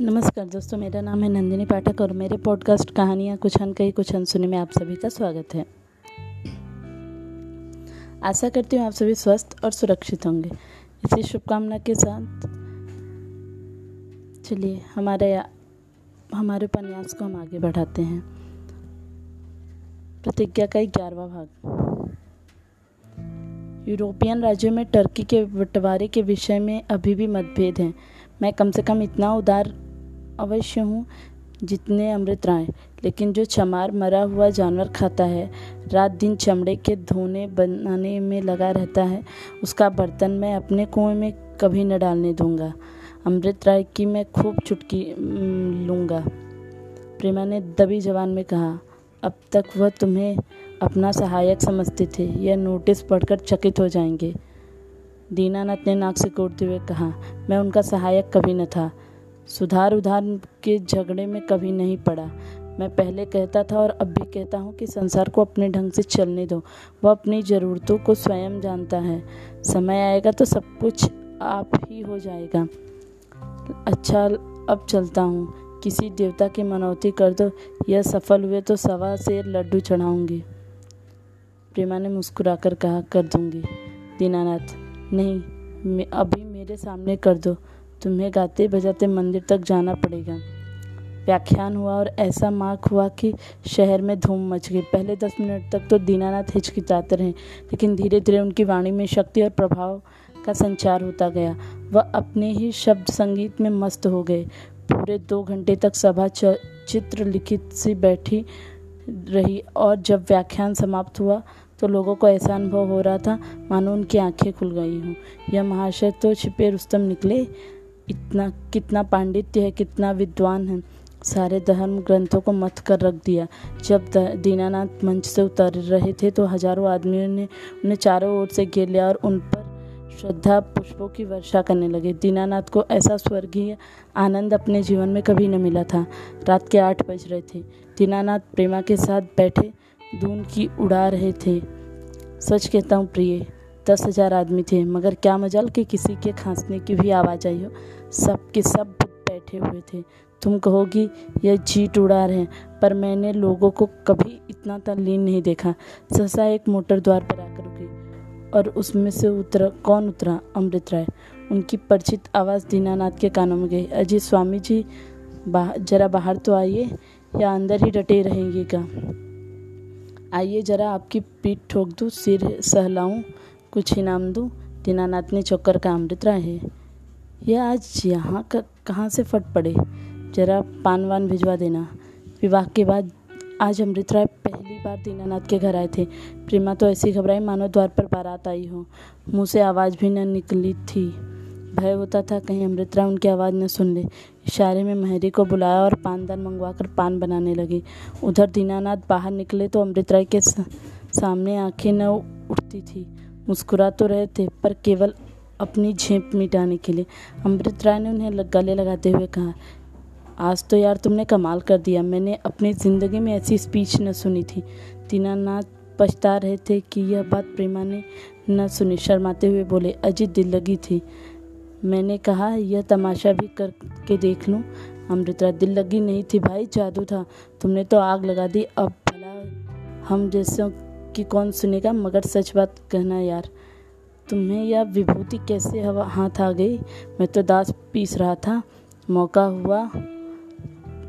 नमस्कार दोस्तों, मेरा नाम है नंदिनी पाठक और मेरे पॉडकास्ट कहानियाँ कुछ अन कई कुछ अनसुनी में आप सभी का स्वागत है। आशा करती हूँ आप सभी स्वस्थ और सुरक्षित होंगे। इसी शुभकामना के साथ चलिए, हमारे हमारे उपन्यास को हम आगे बढ़ाते हैं। प्रतिज्ञा का ग्यारहवा भाग। यूरोपियन राज्यों में टर्की के बंटवारे के विषय में अभी भी मतभेद हैं। मैं कम से कम इतना उदार अवश्य हूँ, जितने अमृत राय लेकिन जो चमार मरा हुआ जानवर खाता है, रात दिन चमड़े के धोने बनाने में लगा रहता है, उसका बर्तन मैं अपने कुएँ में कभी न डालने दूँगा। अमृत राय की मैं खूब चुटकी लूँगा। प्रेमा ने दबी जवान में कहा, अब तक वह तुम्हें अपना सहायक समझते थे, यह नोटिस पढ़कर चकित हो जाएँगे। दीनानाथ ने नाक से कोड़ते हुए कहा, मैं उनका सहायक कभी न था। सुधार उधार के झगड़े में कभी नहीं पड़ा। मैं पहले कहता था और अब भी कहता हूँ कि संसार को अपने ढंग से चलने दो। वह अपनी ज़रूरतों को स्वयं जानता है। समय आएगा तो सब कुछ आप ही हो जाएगा। अच्छा अब चलता हूँ। किसी देवता की मनौती कर दो। यह सफल हुए तो सवा से लड्डू चढ़ाऊँगी। प्रेमा ने मुस्कुराकर कहा, कर दूँगी। दीनानाथ, नहीं अभी मेरे सामने कर दो। तुम्हें गाते बजाते मंदिर तक जाना पड़ेगा। व्याख्यान हुआ और ऐसा मार्क हुआ कि शहर में धूम मच गई। पहले दस मिनट तक तो दीनानाथ हिचकिचाते रहे, लेकिन धीरे धीरे उनकी वाणी में शक्ति और प्रभाव का संचार होता गया। वह अपने ही शब्द संगीत में मस्त हो गए। पूरे दो घंटे तक सभा चित्र लिखित सी बैठी रही और जब व्याख्यान समाप्त हुआ तो लोगों को ऐसा अनुभव हो रहा था, मानो उनकी आँखें खुल गई हों। यह महाशय तो छिपे रुस्तम निकले इतना, कितना पांडित्य है, कितना विद्वान है। सारे धर्म ग्रंथों को मत कर रख दिया। जब दीनानाथ मंच से उतर रहे थे तो हज़ारों आदमियों ने उन्हें चारों ओर से घेर लिया और उन पर श्रद्धा पुष्पों की वर्षा करने लगे। दीनानाथ को ऐसा स्वर्गीय आनंद अपने जीवन में कभी न मिला था। रात के आठ बज रहे थे। दीनानाथ प्रेमा के साथ बैठे दून की उड़ा रहे थे। सच कहता हूँ प्रिय दस हज़ार आदमी थे, मगर क्या मजाल कि किसी के खांसने की भी आवाज़ आई हो। सब के सब बैठे हुए थे। तुम कहोगी यह जीट उड़ा रहे हैं, पर मैंने लोगों को कभी इतना तल्लीन नहीं देखा। सहसा एक मोटर द्वार पर आकर रुकी, और उसमें से उतरा, कौन उतरा? अमृत राय। उनकी परिचित आवाज़ दीनानाथ के कानों में गई। अजय स्वामी जी बाहर जरा बाहर तो आइए, या अंदर ही डटे रहेंगे का आइए, जरा आपकी पीठ ठोक दूँ, सिर सहलाऊँ। कुछ इनाम दूँ? दीनानाथ ने चौकर का अमृत है यह आज यहाँ का, कहाँ से फट पड़े? जरा पान वान भिजवा देना। विवाह के बाद आज अमृत राय पहली बार दीनानाथ के घर आए थे। प्रेमा तो ऐसी घबराई मानो द्वार पर बारात आई हो। मुँह से आवाज़ भी न निकली थी। भय होता था कहीं अमृत राय उनकी आवाज़ न सुन ले। इशारे में महरी को बुलाया और पानदान मंगवा कर पान बनाने लगे। उधर दीनानाथ बाहर निकले तो अमृत राय के सामने आँखें न उठती थी। मुस्कुरा तो रहे थे, पर केवल अपनी झेप मिटाने के लिए। अमृत राय ने उन्हें गले लगाते हुए कहा, आज तो यार तुमने कमाल कर दिया। मैंने अपनी ज़िंदगी में ऐसी स्पीच न सुनी थी। दीनानाथ पछता रहे थे कि यह बात प्रेमा ने न सुनी। शर्माते हुए बोले, अजीत दिल लगी थी। मैंने कहा, यह तमाशा भी करके देख लूँ। अमृतरा दिल लगी नहीं थी भाई, जादू था। तुमने तो आग लगा दी। अब भला हम जैसों की कौन सुनेगा मगर सच बात कहना यार। तुम्हें यह विभूति कैसे हवा, हाथ आ गई? मैं तो दास पीस रहा था। मौका हुआ,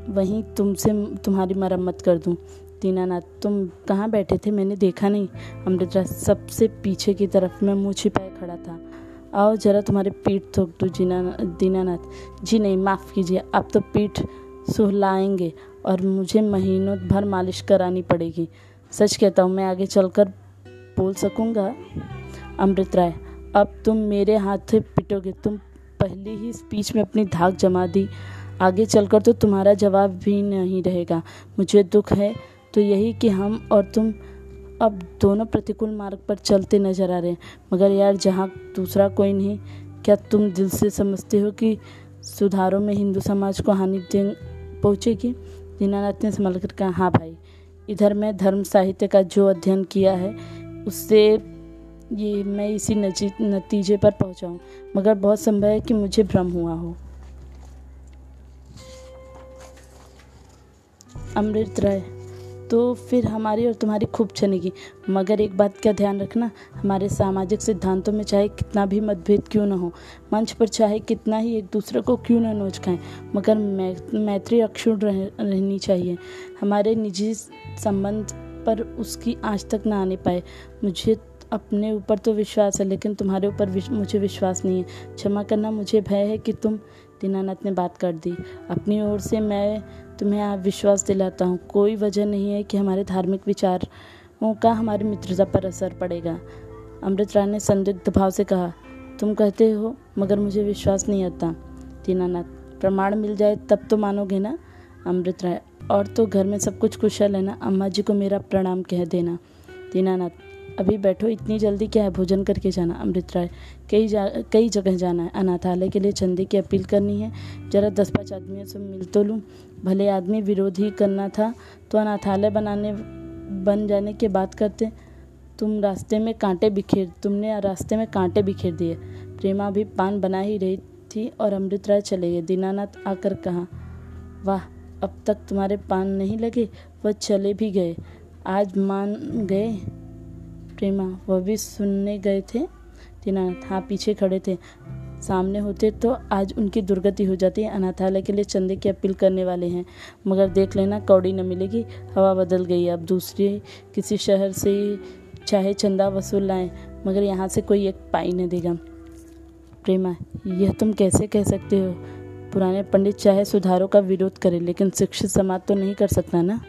वहीं तुमसे तुम्हारी मरम्मत कर दूँ। दीनानाथ तुम कहाँ बैठे थे? मैंने देखा नहीं। अमृता सबसे पीछे की तरफ़ में मुँह छिपाए खड़ा था। आओ जरा तुम्हारे पीठ थोक दो, जीना, दीनानाथ। जी नहीं, माफ़ कीजिए आप तो पीठ सुहलाएँगे और मुझे महीनों भर मालिश करानी पड़ेगी। सच कहता हूँ, मैं आगे चलकर बोल सकूँगा? अमृत राय, अब तुम मेरे हाथ से पिटोगे। तुम पहले ही स्पीच में अपनी धाक जमा दी। आगे चलकर तो तुम्हारा जवाब भी नहीं रहेगा। मुझे दुख है तो यही कि हम और तुम अब दोनों प्रतिकूल मार्ग पर चलते नज़र आ रहे हैं। मगर यार, जहाँ दूसरा कोई नहीं, क्या तुम दिल से समझते हो कि सुधारों में हिंदू समाज को हानि पहुँचेगी? दीनानाथ ने संभल कर कहा हाँ भाई। इधर मैं धर्म साहित्य का जो अध्ययन किया है, उससे ये मैं इसी नतीजे पर पहुँचा मगर बहुत संभव है कि मुझे भ्रम हुआ हो। अमृत राय। तो फिर हमारी और तुम्हारी खूब छनेगी। मगर एक बात का ध्यान रखना हमारे सामाजिक सिद्धांतों में चाहे कितना भी मतभेद क्यों न हो मंच पर चाहे कितना ही एक दूसरे को क्यों न नोच खाएँ मगर मैत्री अक्षुण रह, रहनी चाहिए। हमारे निजी संबंध पर उसकी आज तक ना आने पाए। मुझे अपने ऊपर तो विश्वास है लेकिन तुम्हारे ऊपर विश, मुझे विश्वास नहीं है। क्षमा करना मुझे भय है कि तुम दीनानाथ ने बात कर दी। अपनी ओर से मैं तुम्हें आप विश्वास दिलाता हूँ। कोई वजह नहीं है कि हमारे धार्मिक विचारों का हमारी मित्रता पर असर पड़ेगा। अमृत राय ने संदिग्ध भाव से कहा, तुम कहते हो, मगर मुझे विश्वास नहीं आता। दीनानाथ प्रमाण मिल जाए तब तो मानोगे ना? अमृत राय, और तो घर में सब कुछ कुशल है ना? अम्मा जी को मेरा प्रणाम कह देना। दीनानाथ अभी बैठो, इतनी जल्दी क्या है? भोजन करके जाना, अमृत राय। कई जा, कई जगह जाना है, अनाथालय के लिए चंदे की अपील करनी है। जरा दस पाँच आदमियों से मिल तो लूँ। भले आदमी विरोध ही करना था तो अनाथालय बनाने, बन जाने की बात करते। तुम रास्ते में कांटे बिखेर, तुमने रास्ते में कांटे बिखेर दिए। प्रेमा भी पान बना ही रही थी और अमृत राय चले गए। दीनानाथ आकर कहा, वाह, अब तक तुम्हारे पान नहीं लगे, वह चले भी गए। आज मान गए प्रेमा, वह भी सुनने गए थे। दीनानाथ हाँ पीछे खड़े थे। सामने होते तो आज उनकी दुर्गति हो जाती। है अनाथालय के लिए चंदे की अपील करने वाले हैं। मगर देख लेना, कौड़ी न मिलेगी। हवा बदल गई। अब दूसरे किसी शहर से चाहे चंदा वसूल लाएँ, मगर यहाँ से कोई एक पाई न देगा। प्रेमा, यह तुम कैसे कह सकते हो? पुराने पंडित चाहे सुधारों का विरोध करें, लेकिन शिक्षित समाज तो नहीं कर सकता ना?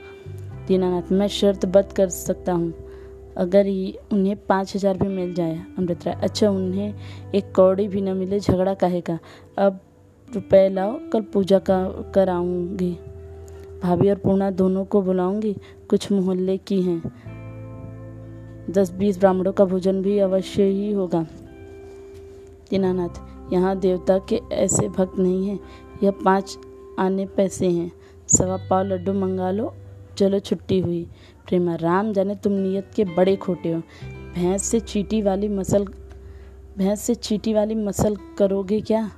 दीनानाथ मैं शर्त बद कर सकता हूँ। अगर ये उन्हें पाँच हज़ार भी मिल जाए, अमृत राय अच्छा उन्हें एक कौड़ी भी न मिले, झगड़ा काहे का? अब रुपए लाओ, कल पूजा का, कराऊँगी। भाभी और पूर्णा दोनों को बुलाऊँगी, कुछ मोहल्ले की हैं। दस बीस ब्राह्मणों का भोजन भी अवश्य ही होगा। दीनानाथ, यहाँ देवता के ऐसे भक्त नहीं हैं। यह पाँच आने पैसे हैं। सवा पाव लड्डू मंगा लो, चलो छुट्टी हुई। प्रेमा राम जाने तुम नियत के बड़े खोटे हो। भैंस से चीटी वाली मसल भैंस से चीटी वाली मसल करोगे क्या?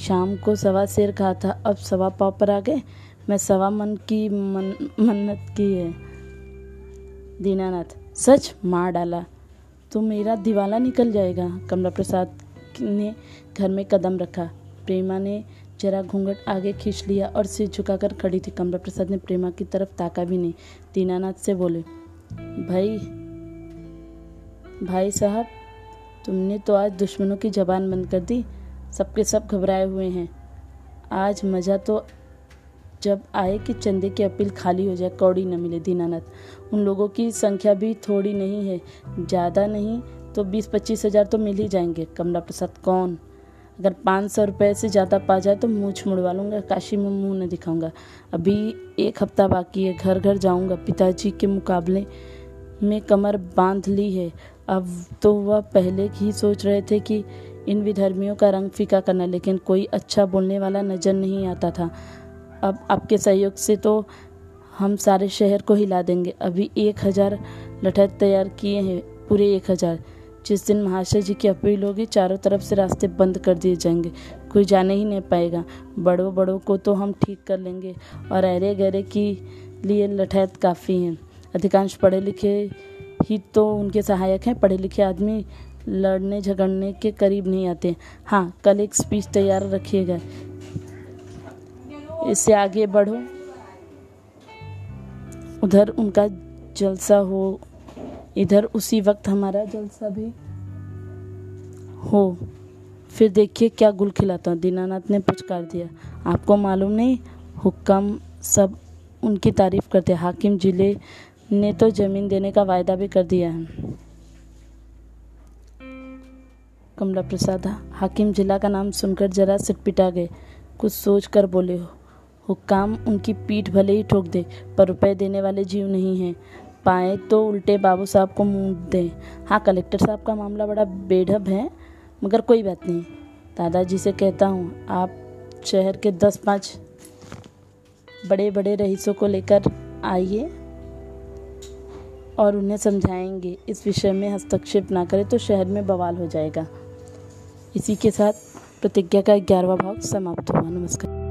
शाम को सवा शेर कहा था, अब सवा पाव पर आ गए। मैं सवा मन की मन मन्नत की है। दीनानाथ, सच मार डाला। तो मेरा दिवाला निकल जाएगा। कमला प्रसाद ने घर में कदम रखा। प्रेमा ने जरा घूंघट आगे खींच लिया और सिर झुकाकर खड़ी थी। कमला प्रसाद ने प्रेमा की तरफ़ ताका भी नहीं। दीनानाथ से बोले, भाई भाई साहब, तुमने तो आज दुश्मनों की जबान बंद कर दी। सबके सब घबराए हुए हैं। आज मज़ा तो जब आए कि चंदे की अपील खाली हो जाए, कौड़ी न मिले दीनानाथ। उन लोगों की संख्या भी थोड़ी नहीं है। ज़्यादा नहीं तो बीस पच्चीस हज़ार तो मिल ही जाएँगे। कमला प्रसाद, कौन? अगर पाँच सौ रुपये से ज़्यादा पा जाए तो मुँह मुड़वा लूँगा काशी में मुँह न दिखाऊँगा। अभी एक हफ़्ता बाकी है घर घर जाऊँगा। पिताजी के मुकाबले में कमर बाँध ली है। अब तो वह पहले ही सोच रहे थे कि इन विधर्मियों का रंग फीका करना, लेकिन कोई अच्छा बोलने वाला नज़र नहीं आता था। अब आपके सहयोग से तो हम सारे शहर को हिला देंगे। अभी एक हज़ार लठत तैयार किए हैं, पूरे एक हज़ार। जिस दिन महाशय जी की अपील होगी, चारों तरफ़ से रास्ते बंद कर दिए जाएँगे। कोई जाने ही नहीं पाएगा। बड़ों बड़ों को तो हम ठीक कर लेंगे। और अरे गहरे की लिए लठैत काफ़ी हैं। अधिकांश पढ़े लिखे ही तो उनके सहायक हैं। पढ़े लिखे आदमी लड़ने, झगड़ने के करीब नहीं आते। हाँ कल एक स्पीच तैयार रखिएगा इससे आगे बढ़ो। उधर उनका जलसा हो इधर उसी वक्त हमारा जलसा भी हो। फिर देखिए क्या गुल खिलाता दीनानाथ ने पुचकार दिया, आपको मालूम नहीं, हुक्म सब उनकी तारीफ़ करते हाकिम ज़िले ने तो ज़मीन देने का वायदा भी कर दिया है। कमला प्रसाद, हाकिम जिला का नाम सुनकर जरा सिटपिटा गए। कुछ सोच कर बोले हो हुक्म उनकी पीठ भले ही ठोक दे, पर रुपए देने वाले जीव नहीं हैं। पाए तो उल्टे बाबू साहब को मुँह दें। हाँ कलेक्टर साहब का मामला बड़ा बेढब है, मगर कोई बात नहीं। दादाजी से कहता हूँ, आप शहर के दस पाँच बड़े बड़े रईसों को लेकर आइए और उन्हें समझाएँगे। इस विषय में हस्तक्षेप ना करें तो शहर में बवाल हो जाएगा। इसी के साथ प्रतिज्ञा का ग्यारहवा भाग समाप्त हुआ। नमस्कार।